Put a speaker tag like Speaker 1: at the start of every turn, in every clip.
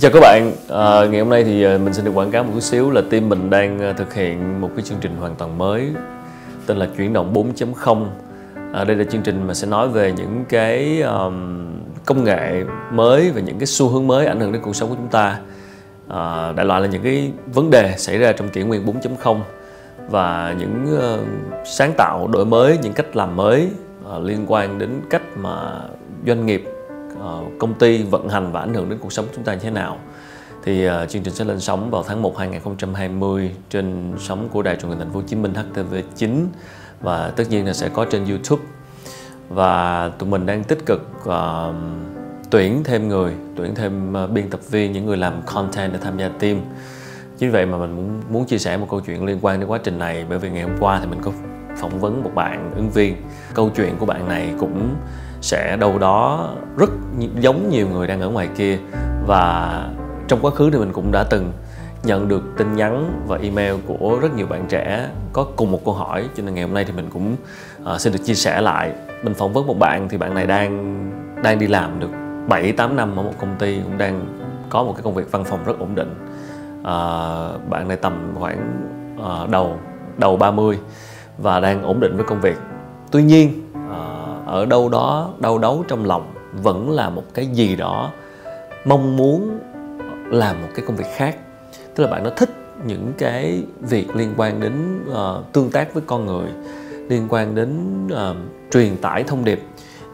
Speaker 1: Chào các bạn, à, ngày hôm nay thì à, mình xin được quảng cáo một chút xíu là team mình đang à, thực hiện một cái chương trình hoàn toàn mới tên là chuyển động 4.0 à, đây là chương trình mà sẽ nói về những cái um, công nghệ mới và những cái xu hướng mới ảnh hưởng đến cuộc sống của chúng ta. À, đại loại là những cái vấn đề xảy ra trong kỷ nguyên 4.0 và những uh, sáng tạo đổi mới những cách làm mới uh, liên quan đến cách mà doanh nghiệp Ờ, công ty vận hành và ảnh hưởng đến cuộc sống của chúng ta như thế nào. Thì uh, chương trình sẽ lên sóng vào tháng 1 2020 trên sóng của đài truyền hình thành phố Hồ Chí Minh HTV9 và tất nhiên là sẽ có trên YouTube. Và tụi mình đang tích cực uh, tuyển thêm người tuyển thêm uh, biên tập viên những người làm content để tham gia team. Chính vậy mà mình muốn muốn chia sẻ một câu chuyện liên quan đến quá trình này bởi vì ngày hôm qua thì mình có phỏng vấn một bạn ứng viên. Câu chuyện của bạn này cũng sẽ đâu đó rất giống nhiều người đang ở ngoài kia. Và trong quá khứ thì mình cũng đã từng nhận được tin nhắn và email của rất nhiều bạn trẻ có cùng một câu hỏi. Cho nên ngày hôm nay thì mình cũng uh, xin được chia sẻ lại. Mình phỏng vấn một bạn thì bạn này đang đang đi làm được 7 8 năm ở một công ty cũng đang có một cái công việc văn phòng rất ổn định. Uh, bạn này tầm khoảng uh, đầu đầu 30 và đang ổn định với công việc. Tuy nhiên uh, ở đâu đó đau đấu trong lòng vẫn là một cái gì đó mong muốn làm một cái công việc khác. Tức là bạn nó thích những cái việc liên quan đến uh, tương tác với con người liên quan đến uh, truyền tải thông điệp.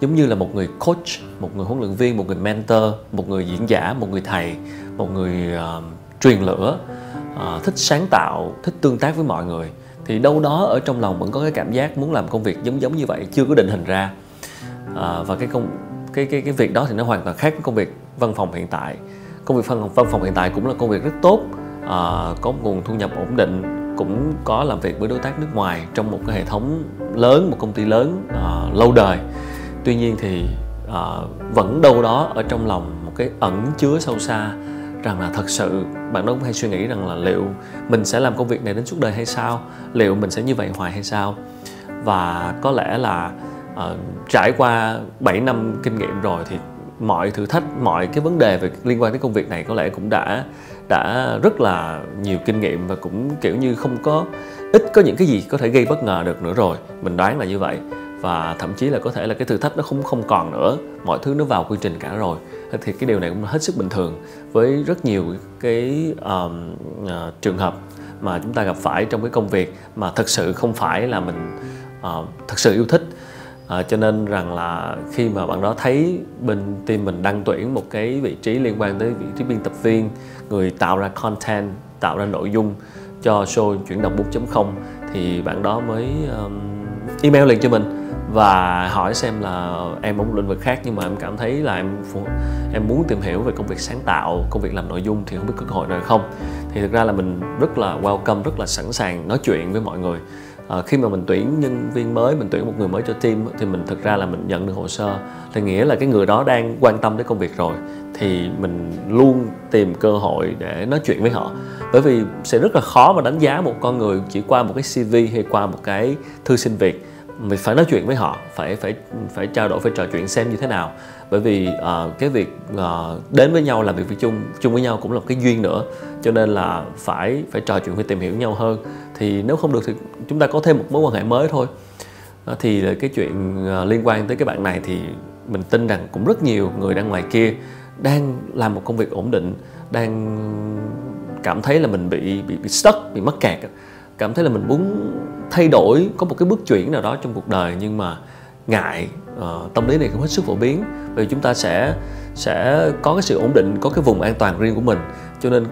Speaker 1: Giống như là một người coach một người huấn luyện viên một người mentor một người diễn giả một người thầy một người uh, truyền lửa uh, thích sáng tạo thích tương tác với mọi người. Thì đâu đó ở trong lòng vẫn có cái cảm giác muốn làm công việc giống giống như vậy chưa có định hình ra à, và cái công cái cái cái việc đó thì nó hoàn toàn khác với công việc văn phòng hiện tại. Công việc văn, văn phòng hiện tại cũng là công việc rất tốt à, có nguồn thu nhập ổn định cũng có làm việc với đối tác nước ngoài trong một cái hệ thống lớn một công ty lớn à, lâu đời. Tuy nhiên thì à, vẫn đâu đó ở trong lòng một cái ẩn chứa sâu xa rằng là thật sự bạn đó cũng hay suy nghĩ rằng là liệu mình sẽ làm công việc này đến suốt đời hay sao? Liệu mình sẽ như vậy hoài hay sao? Và có lẽ là uh, trải qua 7 năm kinh nghiệm rồi thì mọi thử thách mọi cái vấn đề về liên quan đến công việc này có lẽ cũng đã đã rất là nhiều kinh nghiệm và cũng kiểu như không có ít có những cái gì có thể gây bất ngờ được nữa rồi. Mình đoán là như vậy. Và thậm chí là có thể là cái thử thách nó không không còn nữa. Mọi thứ nó vào quy trình cả rồi. Thì cái điều này cũng hết sức bình thường. Với rất nhiều cái um, uh, trường hợp mà chúng ta gặp phải trong cái công việc mà thật sự không phải là mình ờ, uh, thật sự yêu thích à, cho nên rằng là khi mà bạn đó thấy bên team mình đăng tuyển một cái vị trí liên quan tới vị trí biên tập viên người tạo ra content tạo ra nội dung cho show chuyển động 4.0 thì bạn đó mới um, email liền cho mình và hỏi xem là em muốn một lĩnh vực khác nhưng mà em cảm thấy là em em muốn tìm hiểu về công việc sáng tạo công việc làm nội dung thì không biết cơ hội nào không. Thì thực ra là mình rất là welcome rất là sẵn sàng nói chuyện với mọi người à, khi mà mình tuyển nhân viên mới mình tuyển một người mới cho team thì mình thực ra là mình nhận được hồ sơ. Thì nghĩa là cái người đó đang quan tâm đến công việc rồi thì mình luôn tìm cơ hội để nói chuyện với họ. Bởi vì sẽ rất là khó mà đánh giá một con người chỉ qua một cái cv hay qua một cái thư xin việc mình phải nói chuyện với họ phải phải phải trao đổi phải trò chuyện xem như thế nào. Bởi vì uh, cái việc uh, đến với nhau làm việc với chung chung với nhau cũng là một cái duyên nữa. Cho nên là phải phải trò chuyện phải tìm hiểu nhau hơn thì nếu không được thì chúng ta có thêm một mối quan hệ mới thôi. Ờ, thì cái chuyện ờ, liên quan tới cái bạn này thì mình tin rằng cũng rất nhiều người đang ngoài kia đang làm một công việc ổn định đang cảm thấy là mình bị bị bị stuck bị mắc kẹt cảm thấy là mình muốn thay đổi có một cái bước chuyển nào đó trong cuộc đời nhưng mà ngại uh, tâm lý này cũng hết sức phổ biến. Vì chúng ta sẽ sẽ có cái sự ổn định có cái vùng an toàn riêng của mình. Cho nên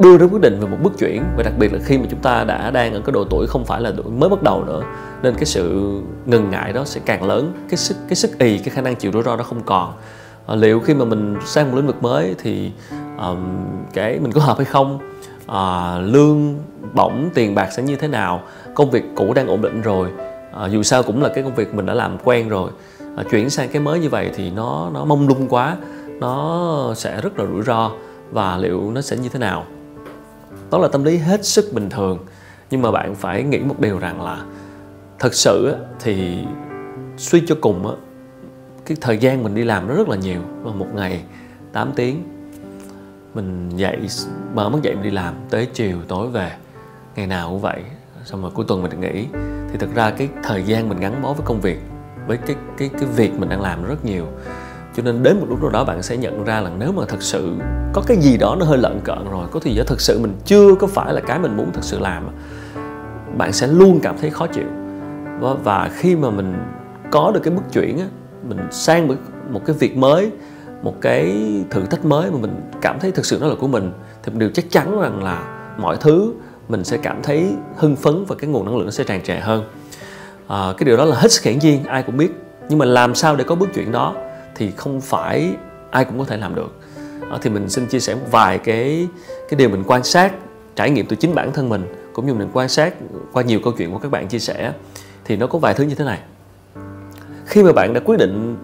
Speaker 1: đưa ra quyết định về một bước chuyển và đặc biệt là khi mà chúng ta đã đang ở cái độ tuổi không phải là tuổi mới bắt đầu nữa nên cái sự ngần ngại đó sẽ càng lớn cái sức cái sức ì cái khả năng chịu rủi ro đó không còn. À, liệu khi mà mình sang một lĩnh vực mới thì um, cái mình có hợp hay không? À, lương bổng tiền bạc sẽ như thế nào? Công việc cũ đang ổn định rồi à, dù sao cũng là cái công việc mình đã làm quen rồi. À, chuyển sang cái mới như vậy thì nó nó mông lung quá nó sẽ rất là rủi ro và liệu nó sẽ như thế nào? Đó là tâm lý hết sức bình thường. Nhưng mà bạn phải nghĩ một điều rằng là thật sự thì suy cho cùng cái thời gian mình đi làm nó rất là nhiều. Một ngày 8 tiếng, mình dậy, mở mắt dậy mình đi làm, tới chiều tối về, ngày nào cũng vậy. Xong rồi cuối tuần mình nghỉ. Thì thực ra cái thời gian mình gắn bó với công việc, với cái cái cái việc mình đang làm rất nhiều cho nên đến một lúc nào đó bạn sẽ nhận ra là nếu mà thật sự có cái gì đó nó hơi lợn cợn rồi có thì thật sự mình chưa có phải là cái mình muốn thật sự làm bạn sẽ luôn cảm thấy khó chịu. Và, và khi mà mình có được cái bước chuyển á mình sang một cái việc mới một cái thử thách mới mà mình cảm thấy thực sự nó là của mình thì mình đều chắc chắn rằng là mọi thứ mình sẽ cảm thấy hưng phấn và cái nguồn năng lượng nó sẽ tràn trề hơn. À, cái điều đó là hết sức hiển nhiên ai cũng biết. Nhưng mà làm sao để có bước chuyển đó? Thì không phải ai cũng có thể làm được. À, thì mình xin chia sẻ một vài cái cái điều mình quan sát trải nghiệm từ chính bản thân mình cũng như mình quan sát qua nhiều câu chuyện của các bạn chia sẻ thì nó có vài thứ như thế này. Khi mà bạn đã quyết định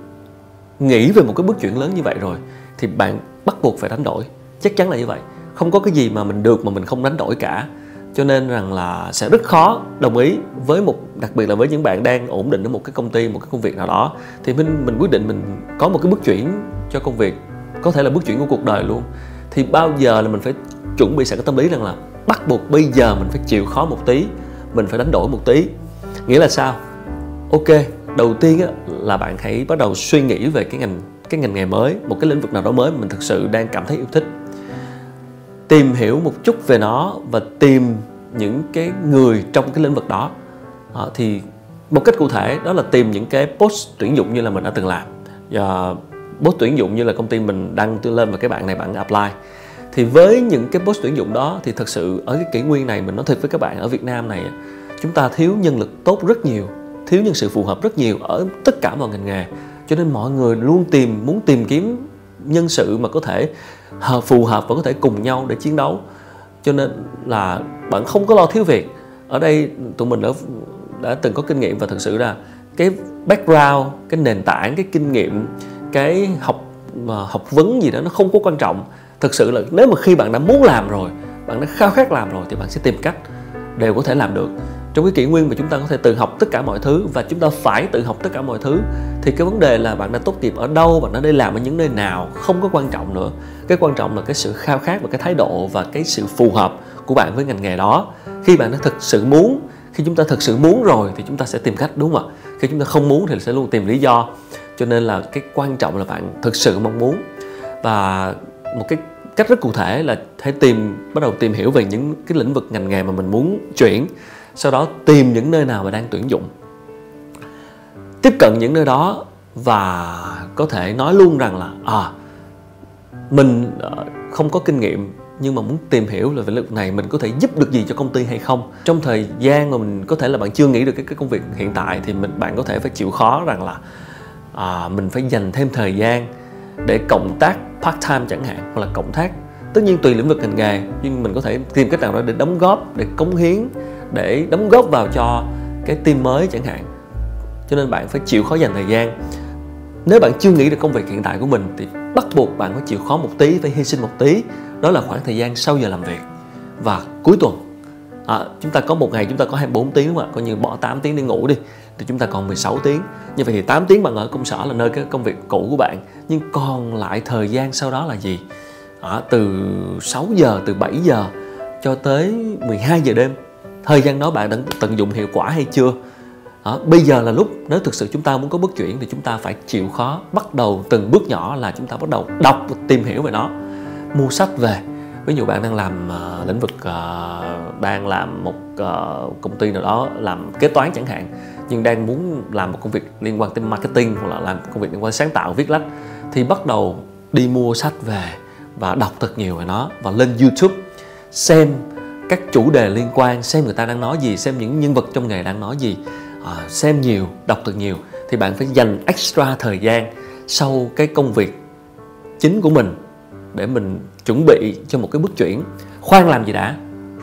Speaker 1: nghĩ về một cái bước chuyển lớn như vậy rồi thì bạn bắt buộc phải đánh đổi. Chắc chắn là như vậy. Không có cái gì mà mình được mà mình không đánh đổi cả cho nên rằng là sẽ rất khó đồng ý với một đặc biệt là với những bạn đang ổn định ở một cái công ty một cái công việc nào đó. Thì mình mình quyết định mình có một cái bước chuyển cho công việc có thể là bước chuyển của cuộc đời luôn. Thì bao giờ là mình phải chuẩn bị sẵn cái tâm lý rằng là bắt buộc bây giờ mình phải chịu khó một tí mình phải đánh đổi một tí. Nghĩa là sao? Ok đầu tiên á, là bạn hãy bắt đầu suy nghĩ về cái ngành cái ngành nghề mới một cái lĩnh vực nào đó mới mà mình thực sự đang cảm thấy yêu thích tìm hiểu một chút về nó và tìm những cái người trong cái lĩnh vực đó. À, thì một cách cụ thể đó là tìm những cái post tuyển dụng như là mình đã từng làm. Và post tuyển dụng như là công ty mình đăng tư lên và cái bạn này bạn apply. Thì với những cái post tuyển dụng đó thì thật sự ở cái kỷ nguyên này mình nói thật với các bạn ở Việt Nam này chúng ta thiếu nhân lực tốt rất nhiều thiếu nhân sự phù hợp rất nhiều ở tất cả mọi ngành nghề. Cho nên mọi người luôn tìm muốn tìm kiếm nhân sự mà có thể phù hợp và có thể cùng nhau để chiến đấu. Cho nên là bạn không có lo thiếu việc. Ở đây tụi mình đã đã từng có kinh nghiệm và thực sự là cái background, cái nền tảng, cái kinh nghiệm, cái học à, học vấn gì đó nó không có quan trọng. Thực sự là nếu mà khi bạn đã muốn làm rồi, bạn đã khao khát làm rồi thì bạn sẽ tìm cách đều có thể làm được trong cái kỷ nguyên mà chúng ta có thể tự học tất cả mọi thứ và chúng ta phải tự học tất cả mọi thứ, thì cái vấn đề là bạn đã tốt nghiệp ở đâu, bạn đã đi làm ở những nơi nào không có quan trọng nữa. Cái quan trọng là cái sự khao khát và cái thái độ và cái sự phù hợp của bạn với ngành nghề đó. Khi bạn đã thực sự muốn, khi chúng ta thực sự muốn rồi thì chúng ta sẽ tìm cách, đúng không ạ? Khi chúng ta không muốn thì sẽ luôn tìm lý do. Cho nên là cái quan trọng là bạn thực sự mong muốn. Và một cái cách rất cụ thể là hãy tìm, bắt đầu tìm hiểu về những cái lĩnh vực ngành nghề mà mình muốn chuyển sau đó tìm những nơi nào mà đang tuyển dụng tiếp cận những nơi đó và có thể nói luôn rằng là à mình ờ, không có kinh nghiệm nhưng mà muốn tìm hiểu là về lĩnh vực này mình có thể giúp được gì cho công ty hay không? Trong thời gian mà mình có thể là bạn chưa nghĩ được cái, cái công việc hiện tại thì mình bạn có thể phải chịu khó rằng là à, mình phải dành thêm thời gian để cộng tác part time chẳng hạn hoặc là cộng tác tất nhiên tùy lĩnh vực ngành nghề nhưng mình có thể tìm cách nào đó để đóng góp để cống hiến để đóng góp vào cho cái team mới chẳng hạn. Cho nên bạn phải chịu khó dành thời gian. Nếu bạn chưa nghĩ được công việc hiện tại của mình thì bắt buộc bạn phải chịu khó một tí phải hy sinh một tí. Đó là khoảng thời gian sau giờ làm việc. Và cuối tuần à, chúng ta có một ngày chúng ta có 24 tiếng đúng không ạ? Coi như bỏ 8 tiếng đi ngủ đi thì chúng ta còn 16 tiếng. Như vậy thì 8 tiếng bạn ở công sở là nơi cái công việc cũ của bạn. Nhưng còn lại thời gian sau đó là gì? À, từ 6 giờ từ 7 giờ cho tới 12 giờ đêm thời gian đó bạn đã tận dụng hiệu quả hay chưa? Đó, bây giờ là lúc nếu thực sự chúng ta muốn có bước chuyển thì chúng ta phải chịu khó bắt đầu từng bước nhỏ là chúng ta bắt đầu đọc và tìm hiểu về nó mua sách về. Ví dụ bạn đang làm uh, lĩnh vực uh, đang làm một uh, công ty nào đó làm kế toán chẳng hạn nhưng đang muốn làm một công việc liên quan tới marketing hoặc là làm công việc liên quan sáng tạo viết lách thì bắt đầu đi mua sách về và đọc thật nhiều về nó và lên YouTube xem các chủ đề liên quan xem người ta đang nói gì xem những nhân vật trong nghề đang nói gì à, xem nhiều đọc thật nhiều thì bạn phải dành extra thời gian sau cái công việc chính của mình để mình chuẩn bị cho một cái bước chuyển. Khoan làm gì đã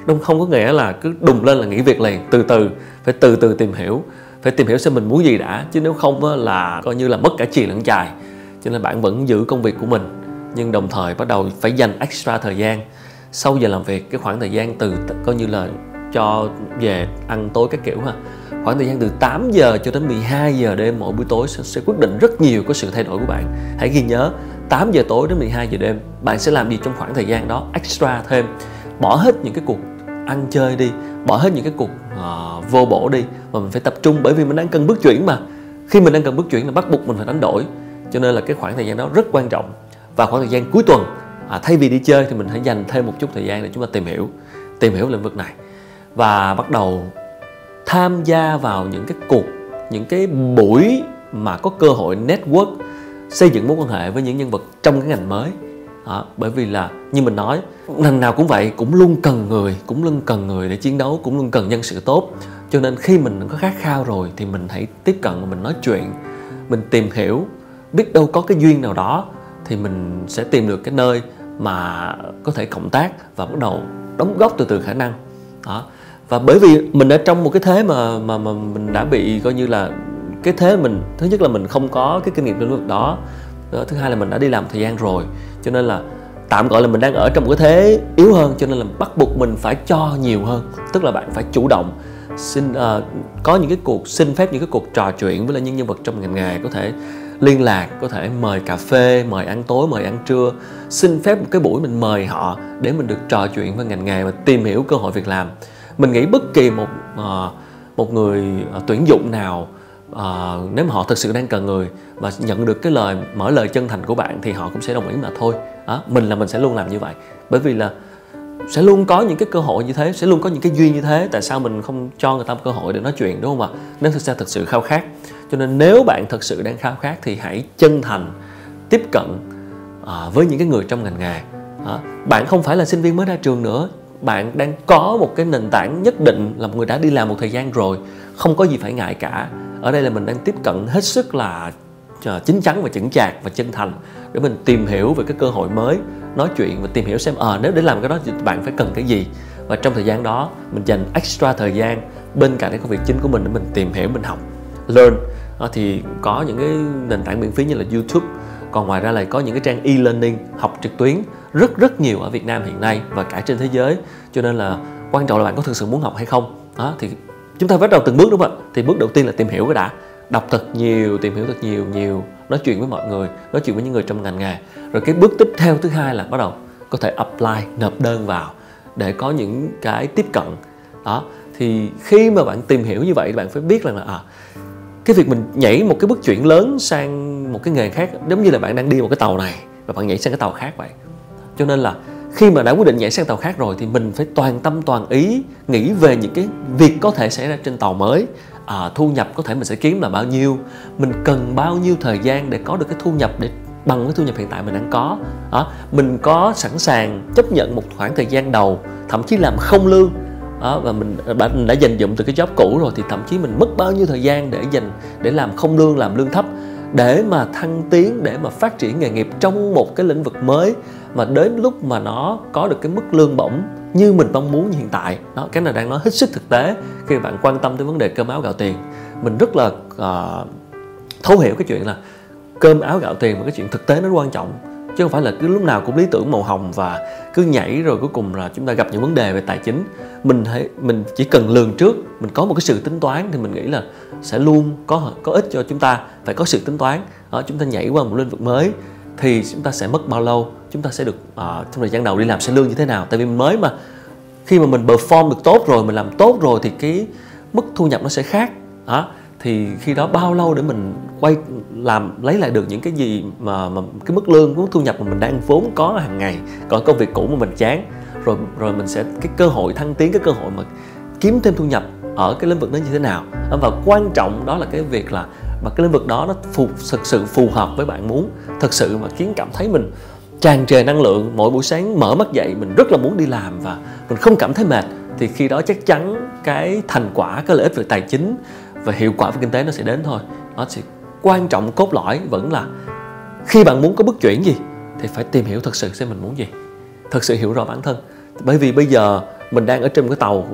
Speaker 1: đông không? Có nghĩa là cứ đùng lên là nghỉ việc liền từ từ phải từ từ tìm hiểu phải tìm hiểu xem mình muốn gì đã chứ nếu không là coi như là mất cả chì lẫn chài. Cho nên bạn vẫn giữ công việc của mình nhưng đồng thời bắt đầu phải dành extra thời gian sau giờ làm việc cái khoảng thời gian từ coi như là cho về ăn tối các kiểu ha khoảng thời gian từ 8 giờ cho đến 12 giờ đêm mỗi buổi tối sẽ, sẽ quyết định rất nhiều cái sự thay đổi của bạn. Hãy ghi nhớ 8 giờ tối đến 12 giờ đêm bạn sẽ làm gì trong khoảng thời gian đó? Extra thêm bỏ hết những cái cuộc ăn chơi đi bỏ hết những cái cuộc uh, vô bổ đi mà mình phải tập trung. Bởi vì mình đang cần bước chuyển mà. Khi mình đang cần bước chuyển là bắt buộc mình phải đánh đổi. Cho nên là cái khoảng thời gian đó rất quan trọng. Và khoảng thời gian cuối tuần à, thay vì đi chơi thì mình hãy dành thêm một chút thời gian để chúng ta tìm hiểu tìm hiểu lĩnh vực này. Và bắt đầu tham gia vào những cái cuộc những cái buổi mà có cơ hội network xây dựng mối quan hệ với những nhân vật trong cái ngành mới. À, bởi vì là như mình nói ngành nào cũng vậy cũng luôn cần người cũng luôn cần người để chiến đấu cũng luôn cần nhân sự tốt. Cho nên khi mình có khát khao rồi thì mình hãy tiếp cận và mình nói chuyện mình tìm hiểu biết đâu có cái duyên nào đó thì mình sẽ tìm được cái nơi mà có thể cộng tác và bắt đầu đóng góp từ từ khả năng. Đó. Và bởi vì mình ở trong một cái thế mà mà mà mình đã bị coi như là cái thế mình thứ nhất là mình không có cái kinh nghiệm trong lĩnh vực đó. Thứ hai là mình đã đi làm thời gian rồi cho nên là tạm gọi là mình đang ở trong một cái thế yếu hơn cho nên là bắt buộc mình phải cho nhiều hơn. Tức là bạn phải chủ động xin uh, có những cái cuộc xin phép những cái cuộc trò chuyện với lại những nhân vật trong ngành nghề có thể liên lạc có thể mời cà phê mời ăn tối mời ăn trưa. Xin phép một cái buổi mình mời họ để mình được trò chuyện với ngành nghề và tìm hiểu cơ hội việc làm. Mình nghĩ bất kỳ một ờ, một người ờ, tuyển dụng nào ờ, nếu mà họ thực sự đang cần người và nhận được cái lời mở lời chân thành của bạn thì họ cũng sẽ đồng ý mà thôi. À, mình là mình sẽ luôn làm như vậy. Bởi vì là sẽ luôn có những cái cơ hội như thế sẽ luôn có những cái duyên như thế tại sao mình không cho người ta một cơ hội để nói chuyện đúng không ạ? Nếu thực ra thực sự khao khát cho nên nếu bạn thực sự đang khao khát thì hãy chân thành tiếp cận à, với những cái người trong ngành nghề. À, bạn không phải là sinh viên mới ra trường nữa. Bạn đang có một cái nền tảng nhất định là một người đã đi làm một thời gian rồi. Không có gì phải ngại cả. Ở đây là mình đang tiếp cận hết sức là à, chín chính chắn và chững chạc và chân thành để mình tìm hiểu về cái cơ hội mới nói chuyện và tìm hiểu xem ờ à, nếu để làm cái đó thì bạn phải cần cái gì. Và trong thời gian đó mình dành extra thời gian bên cạnh cái công việc chính của mình để mình tìm hiểu mình học learn. Ờ, thì có những cái nền tảng miễn phí như là YouTube. Còn ngoài ra là có những cái trang e-learning học trực tuyến rất rất nhiều ở Việt Nam hiện nay và cả trên thế giới. Cho nên là quan trọng là bạn có thực sự muốn học hay không. Đó, thì chúng ta bắt đầu từng bước đúng không ạ? Thì bước đầu tiên là tìm hiểu cái đã. Đọc thật nhiều, tìm hiểu thật nhiều nhiều. Nói chuyện với mọi người, nói chuyện với những người trong ngành nghề. Rồi cái bước tiếp theo thứ hai là bắt đầu có thể apply nộp đơn vào để có những cái tiếp cận. Đó, thì khi mà bạn tìm hiểu như vậy bạn phải biết rằng là à cái việc mình nhảy một cái bước chuyển lớn sang một cái nghề khác giống như là bạn đang đi một cái tàu này và bạn nhảy sang cái tàu khác vậy. Cho nên là khi mà đã quyết định nhảy sang tàu khác rồi thì mình phải toàn tâm toàn ý nghĩ về những cái việc có thể xảy ra trên tàu mới. À, thu nhập có thể mình sẽ kiếm là bao nhiêu mình cần bao nhiêu thời gian để có được cái thu nhập để bằng cái thu nhập hiện tại mình đang có. Đó, mình có sẵn sàng chấp nhận một khoảng thời gian đầu thậm chí làm không lương đó, và mình đã, mình đã dành dụm từ cái job cũ rồi thì thậm chí mình mất bao nhiêu thời gian để dành để làm không lương làm lương thấp để mà thăng tiến để mà phát triển nghề nghiệp trong một cái lĩnh vực mới mà đến lúc mà nó có được cái mức lương bổng như mình mong muốn như hiện tại. Đó cái này đang nói hết sức thực tế khi bạn quan tâm tới vấn đề cơm áo gạo tiền. Mình rất là uh, thấu hiểu cái chuyện là cơm áo gạo tiền và cái chuyện thực tế nó quan trọng chứ không phải là cứ lúc nào cũng lý tưởng màu hồng và cứ nhảy rồi cuối cùng là chúng ta gặp những vấn đề về tài chính. Mình hãy mình chỉ cần lường trước mình có một cái sự tính toán thì mình nghĩ là sẽ luôn có có ích cho chúng ta phải có sự tính toán. Đó, chúng ta nhảy qua một lĩnh vực mới thì chúng ta sẽ mất bao lâu chúng ta sẽ được uh, trong thời gian đầu đi làm sẽ lương như thế nào. Tại vì mới mà khi mà mình perform được tốt rồi mình làm tốt rồi thì cái mức thu nhập nó sẽ khác. Đó thì khi đó bao lâu để mình quay làm lấy lại được những cái gì mà mà cái mức lương cái mức thu nhập mà mình đang vốn có hàng ngày còn công việc cũ mà mình chán? Rồi rồi mình sẽ cái cơ hội thăng tiến cái cơ hội mà kiếm thêm thu nhập ở cái lĩnh vực đó như thế nào? Và quan trọng đó là cái việc là mà cái lĩnh vực đó nó phù, thực sự phù hợp với bạn muốn thực sự mà khiến cảm thấy mình tràn trề năng lượng mỗi buổi sáng mở mắt dậy mình rất là muốn đi làm và mình không cảm thấy mệt thì khi đó chắc chắn cái thành quả cái lợi ích về tài chính và hiệu quả về kinh tế nó sẽ đến thôi. Nó sẽ quan trọng, cốt lõi vẫn là khi bạn muốn có bước chuyển gì thì phải tìm hiểu thật sự xem mình muốn gì, thật sự hiểu rõ bản thân. Bởi vì bây giờ mình đang ở trên cái tàu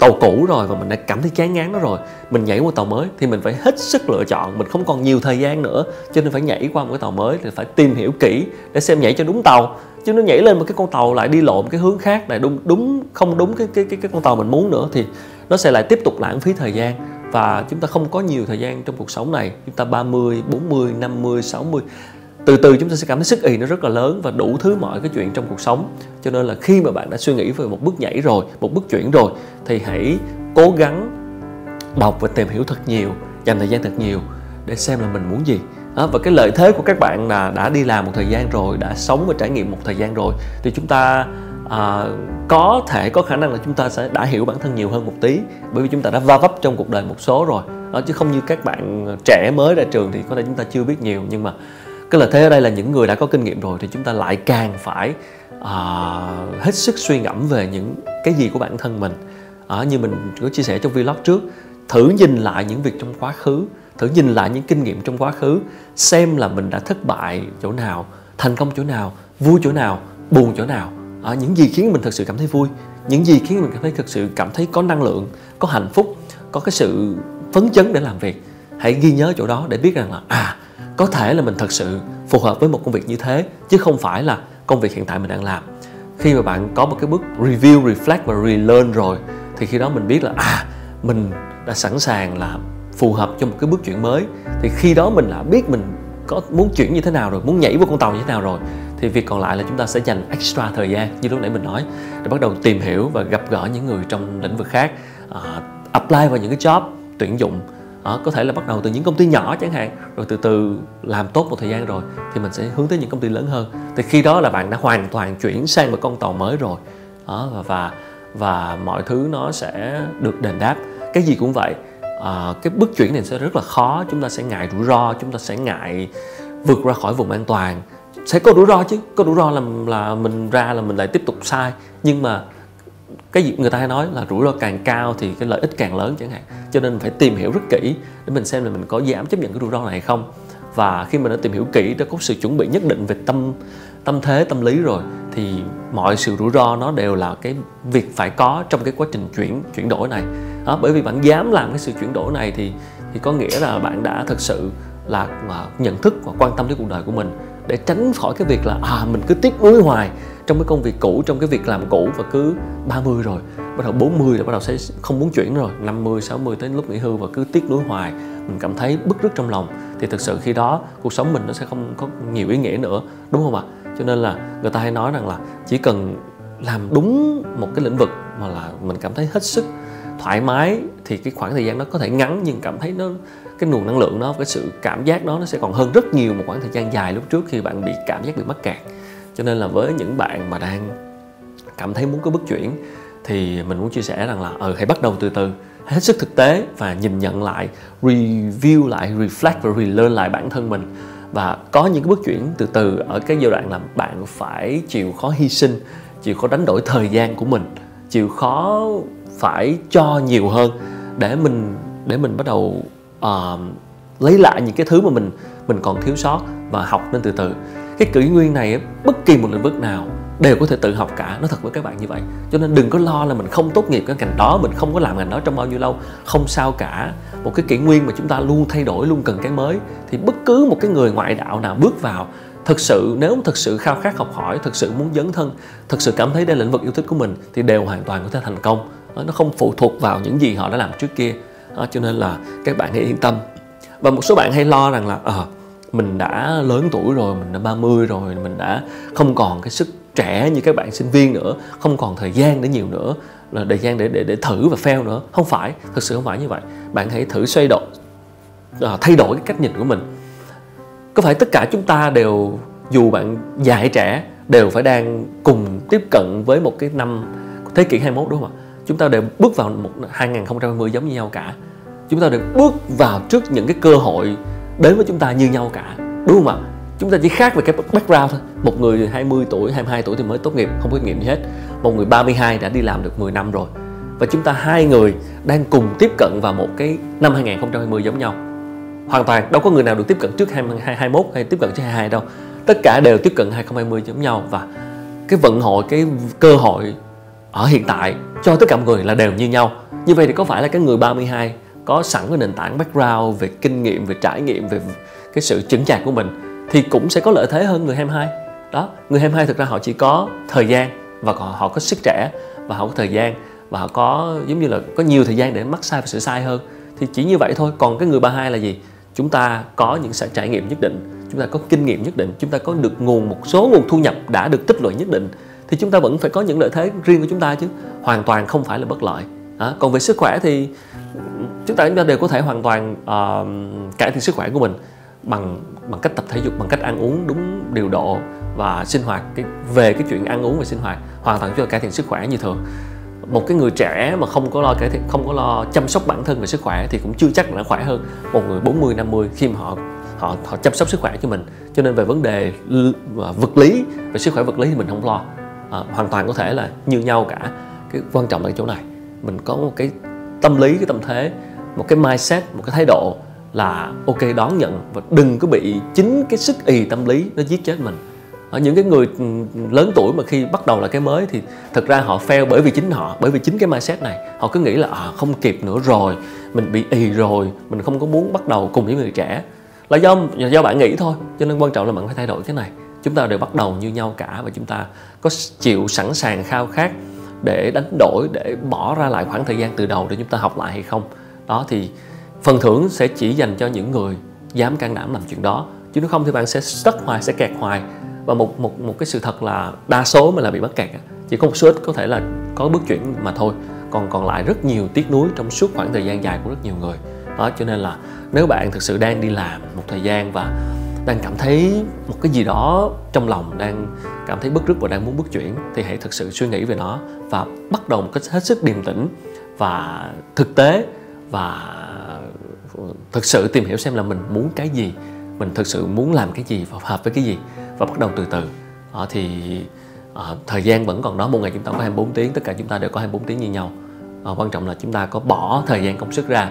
Speaker 1: tàu cũ rồi và mình đã cảm thấy chán ngán nó rồi. Mình nhảy qua tàu mới thì mình phải hết sức lựa chọn, mình không còn nhiều thời gian nữa. Cho nên phải nhảy qua một cái tàu mới thì phải tìm hiểu kỹ để xem nhảy cho đúng tàu. Chứ nó nhảy lên một cái con tàu lại đi lộn cái hướng khác, lại đúng đúng, không đúng cái cái cái cái con tàu mình muốn nữa thì nó sẽ lại tiếp tục lãng phí thời gian và chúng ta không có nhiều thời gian trong cuộc sống này. Chúng ta 30, 40, 50, 60 từ từ chúng ta sẽ cảm thấy sức ì nó rất là lớn và đủ thứ mọi cái chuyện trong cuộc sống. Cho nên là khi mà bạn đã suy nghĩ về một bước nhảy rồi một bước chuyển rồi thì hãy cố gắng đọc và tìm hiểu thật nhiều dành thời gian thật nhiều để xem là mình muốn gì. Đó, và cái lợi thế của các bạn là đã đi làm một thời gian rồi đã sống và trải nghiệm một thời gian rồi thì chúng ta à, có thể có khả năng là chúng ta sẽ đã hiểu bản thân nhiều hơn một tí bởi vì chúng ta đã va vấp trong cuộc đời một số rồi. Đó, chứ không như các bạn trẻ mới ra trường thì có thể chúng ta chưa biết nhiều nhưng mà cái lợi thế ở đây là những người đã có kinh nghiệm rồi thì chúng ta lại càng phải à, hết sức suy ngẫm về những cái gì của bản thân mình. À, như mình có chia sẻ trong vlog trước thử nhìn lại những việc trong quá khứ thử nhìn lại những kinh nghiệm trong quá khứ xem là mình đã thất bại chỗ nào thành công chỗ nào vui chỗ nào buồn chỗ nào à, những gì khiến mình thực sự cảm thấy vui những gì khiến mình cảm thấy thực sự cảm thấy có năng lượng có hạnh phúc có cái sự phấn chấn để làm việc hãy ghi nhớ chỗ đó để biết rằng là à có thể là mình thật sự phù hợp với một công việc như thế chứ không phải là công việc hiện tại mình đang làm. Khi mà bạn có một cái bước review reflect và relearn rồi thì khi đó mình biết là à mình đã sẵn sàng là phù hợp cho một cái bước chuyển mới. Thì khi đó mình đã biết mình có muốn chuyển như thế nào rồi muốn nhảy vào con tàu như thế nào rồi thì việc còn lại là chúng ta sẽ dành extra thời gian như lúc nãy mình nói để bắt đầu tìm hiểu và gặp gỡ những người trong lĩnh vực khác uh, apply vào những cái job tuyển dụng uh, có thể là bắt đầu từ những công ty nhỏ chẳng hạn rồi từ từ làm tốt một thời gian rồi thì mình sẽ hướng tới những công ty lớn hơn. Thì khi đó là bạn đã hoàn toàn chuyển sang một con tàu mới rồi đó, và, và và mọi thứ nó sẽ được đền đáp. Cái gì cũng vậy à, cái bước chuyển này sẽ rất là khó chúng ta sẽ ngại rủi ro chúng ta sẽ ngại vượt ra khỏi vùng an toàn sẽ có rủi ro chứ có rủi ro là là mình ra là mình lại tiếp tục sai. Nhưng mà cái gì người ta hay nói là rủi ro càng cao thì cái lợi ích càng lớn chẳng hạn. Cho nên phải tìm hiểu rất kỹ để mình xem là mình có dám chấp nhận cái rủi ro này hay không. Và khi mình đã tìm hiểu kỹ đã có sự chuẩn bị nhất định về tâm tâm thế tâm lý rồi thì mọi sự rủi ro nó đều là cái việc phải có trong cái quá trình chuyển chuyển đổi này. Đó, bởi vì bạn dám làm cái sự chuyển đổi này thì thì có nghĩa là bạn đã thực sự là à, nhận thức và quan tâm đến cuộc đời của mình để tránh khỏi cái việc là à mình cứ tiếc nuối hoài trong cái công việc cũ, trong cái việc làm cũ và cứ 30 rồi, bắt đầu 40 là bắt đầu sẽ không muốn chuyển rồi. 50 60 tới lúc nghỉ hưu và cứ tiếc nuối hoài, mình cảm thấy bức rứt trong lòng. Thì thực sự khi đó, cuộc sống mình nó sẽ không có nhiều ý nghĩa nữa, đúng không ạ? Cho nên là người ta hay nói rằng là chỉ cần làm đúng một cái lĩnh vực mà là mình cảm thấy hết sức thoải mái thì cái khoảng thời gian nó có thể ngắn, nhưng cảm thấy nó, cái nguồn năng lượng nó, cái sự cảm giác đó nó sẽ còn hơn rất nhiều một khoảng thời gian dài lúc trước khi bạn bị cảm giác bị mắc kẹt. Cho nên là với những bạn mà đang cảm thấy muốn có bước chuyển thì mình muốn chia sẻ rằng là ừ hãy bắt đầu từ từ hết sức thực tế và nhìn nhận lại, review lại, reflect và relearn lại bản thân mình. Và có những cái bước chuyển từ từ ở cái giai đoạn là bạn phải chịu khó hy sinh, chịu khó đánh đổi thời gian của mình, chịu khó phải cho nhiều hơn để mình để mình bắt đầu uh, lấy lại những cái thứ mà mình mình còn thiếu sót và học nên từ từ. Cái kỷ nguyên này bất kỳ một lĩnh vực nào đều có thể tự học cả. Nó thật với các bạn như vậy. Cho nên đừng có lo là mình không tốt nghiệp cái ngành đó mình không có làm ngành đó trong bao nhiêu lâu. Không sao cả. Một cái kỷ nguyên mà chúng ta luôn thay đổi luôn cần cái mới thì bất cứ một cái người ngoại đạo nào bước vào thực sự nếu thực sự khao khát học hỏi thực sự muốn dấn thân thực sự cảm thấy đây là lĩnh vực yêu thích của mình thì đều hoàn toàn có thể thành công nó không phụ thuộc vào những gì họ đã làm trước kia. Cho nên là các bạn hãy yên tâm. Và một số bạn hay lo rằng là à, mình đã lớn tuổi rồi mình đã 30 rồi mình đã không còn cái sức trẻ như các bạn sinh viên nữa không còn thời gian để nhiều nữa là thời gian để để để thử và fail nữa. Không phải thực sự không phải như vậy. Bạn hãy thử xoay đổi à, thay đổi cái cách nhìn của mình. Có phải tất cả chúng ta đều dù bạn già hay trẻ đều phải đang cùng tiếp cận với một cái năm thế kỷ 21 đúng không ạ? Chúng ta đều bước vào một 2020 giống như nhau cả. Chúng ta đều bước vào trước những cái cơ hội đến với chúng ta như nhau cả, đúng không ạ? Chúng ta chỉ khác về cái background thôi. Một người 20 tuổi 22 tuổi thì mới tốt nghiệp, không có kinh nghiệm gì hết. Một người 32 đã đi làm được 10 năm rồi. Và chúng ta hai người đang cùng tiếp cận vào một cái năm 2020 giống nhau. Hoàn toàn đâu có người nào được tiếp cận trước 2021 hay tiếp cận trước 22 đâu. Tất cả đều tiếp cận 2020 giống nhau và cái vận hội, cái cơ hội ở hiện tại cho tất cả mọi người là đều như nhau. Như vậy thì có phải là cái người 32 có sẵn cái nền tảng background về kinh nghiệm về trải nghiệm về cái sự chững chạc của mình thì cũng sẽ có lợi thế hơn người 22 đó người 22 thực ra họ chỉ có thời gian và họ, họ có sức trẻ và họ có thời gian và họ có giống như là có nhiều thời gian để mắc sai và sửa sai hơn. Thì chỉ như vậy thôi. Còn cái người 32 là gì? Chúng ta có những sự trải nghiệm nhất định chúng ta có kinh nghiệm nhất định chúng ta có được nguồn một số nguồn thu nhập đã được tích lũy nhất định thì chúng ta vẫn phải có những lợi thế riêng của chúng ta chứ. Hoàn toàn không phải là bất lợi. À, còn về sức khỏe thì chúng ta chúng ta đều có thể hoàn toàn uh, cải thiện sức khỏe của mình bằng bằng cách tập thể dục bằng cách ăn uống đúng điều độ và sinh hoạt cái về cái chuyện ăn uống và sinh hoạt hoàn toàn cho cải thiện sức khỏe như thường. Một cái người trẻ mà không có lo cải thiện không có lo chăm sóc bản thân về sức khỏe thì cũng chưa chắc là khỏe hơn một người 40 50 khi mà họ họ họ chăm sóc sức khỏe cho mình. Cho nên về vấn đề vật lý về sức khỏe vật lý thì mình không lo à, hoàn toàn có thể là như nhau cả. Cái quan trọng là cái chỗ này. Mình có một cái tâm lý cái tâm thế một cái mindset một cái thái độ là ok đón nhận và đừng có bị chính cái sức ì tâm lý nó giết chết mình. Ở những cái người ừ, lớn tuổi mà khi bắt đầu là cái mới thì thật ra họ fail bởi vì chính họ bởi vì chính cái mindset này. Họ cứ nghĩ là à, không kịp nữa rồi mình bị ì rồi mình không có muốn bắt đầu cùng với người trẻ. Là do là do bạn nghĩ thôi cho nên quan trọng là bạn phải thay đổi cái này chúng ta đều bắt đầu như nhau cả và chúng ta có chịu sẵn sàng khao khát để đánh đổi, để bỏ ra lại khoảng thời gian từ đầu để chúng ta học lại hay không. Đó, thì phần thưởng sẽ chỉ dành cho những người dám can đảm làm chuyện đó. Chứ nếu không thì bạn sẽ stuck hoài, sẽ kẹt hoài. Và một một một cái sự thật là đa số mà là bị mắc kẹt chỉ có một số ít có thể là có bước chuyển mà thôi. Còn còn lại rất nhiều tiếc nuối trong suốt khoảng thời gian dài của rất nhiều người. Đó, cho nên là nếu bạn thực sự đang đi làm một thời gian và đang cảm thấy một cái gì đó trong lòng đang cảm thấy bức rứt và đang muốn bước chuyển thì hãy thực sự suy nghĩ về nó và bắt đầu một cách hết sức điềm tĩnh và thực tế và thực sự tìm hiểu xem là mình muốn cái gì mình thực sự muốn làm cái gì và hợp với cái gì và bắt đầu từ từ. À, thì à, thời gian vẫn còn đó một ngày chúng ta có 24 tiếng tất cả chúng ta đều có 24 tiếng như nhau. À, quan trọng là chúng ta có bỏ thời gian công sức ra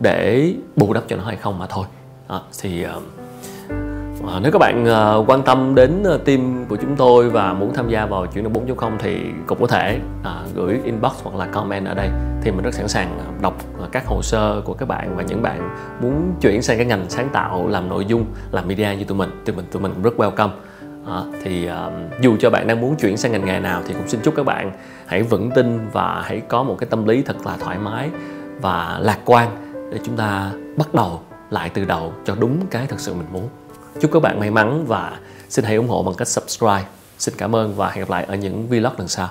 Speaker 1: để bù đắp cho nó hay không mà thôi. À, thì uh, À, nếu các bạn uh, quan tâm đến uh, team của chúng tôi và muốn tham gia vào chuyển động 4.0 thì cũng có thể uh, gửi inbox hoặc là comment ở đây. Thì mình rất sẵn sàng à, đọc uh, các hồ sơ của các bạn và những bạn muốn chuyển sang cái ngành sáng tạo làm nội dung làm media như tụi mình thì mình tụi mình cũng rất welcome. À, thì uh, dù cho bạn đang muốn chuyển sang ngành nghề nào thì cũng xin chúc các bạn hãy vững tin và hãy có một cái tâm lý thật là thoải mái và lạc quan để chúng ta bắt đầu lại từ đầu cho đúng cái thật sự mình muốn. Chúc các bạn may mắn và xin hãy ủng hộ bằng cách subscribe. Xin cảm ơn và hẹn gặp lại ở những vlog lần sau.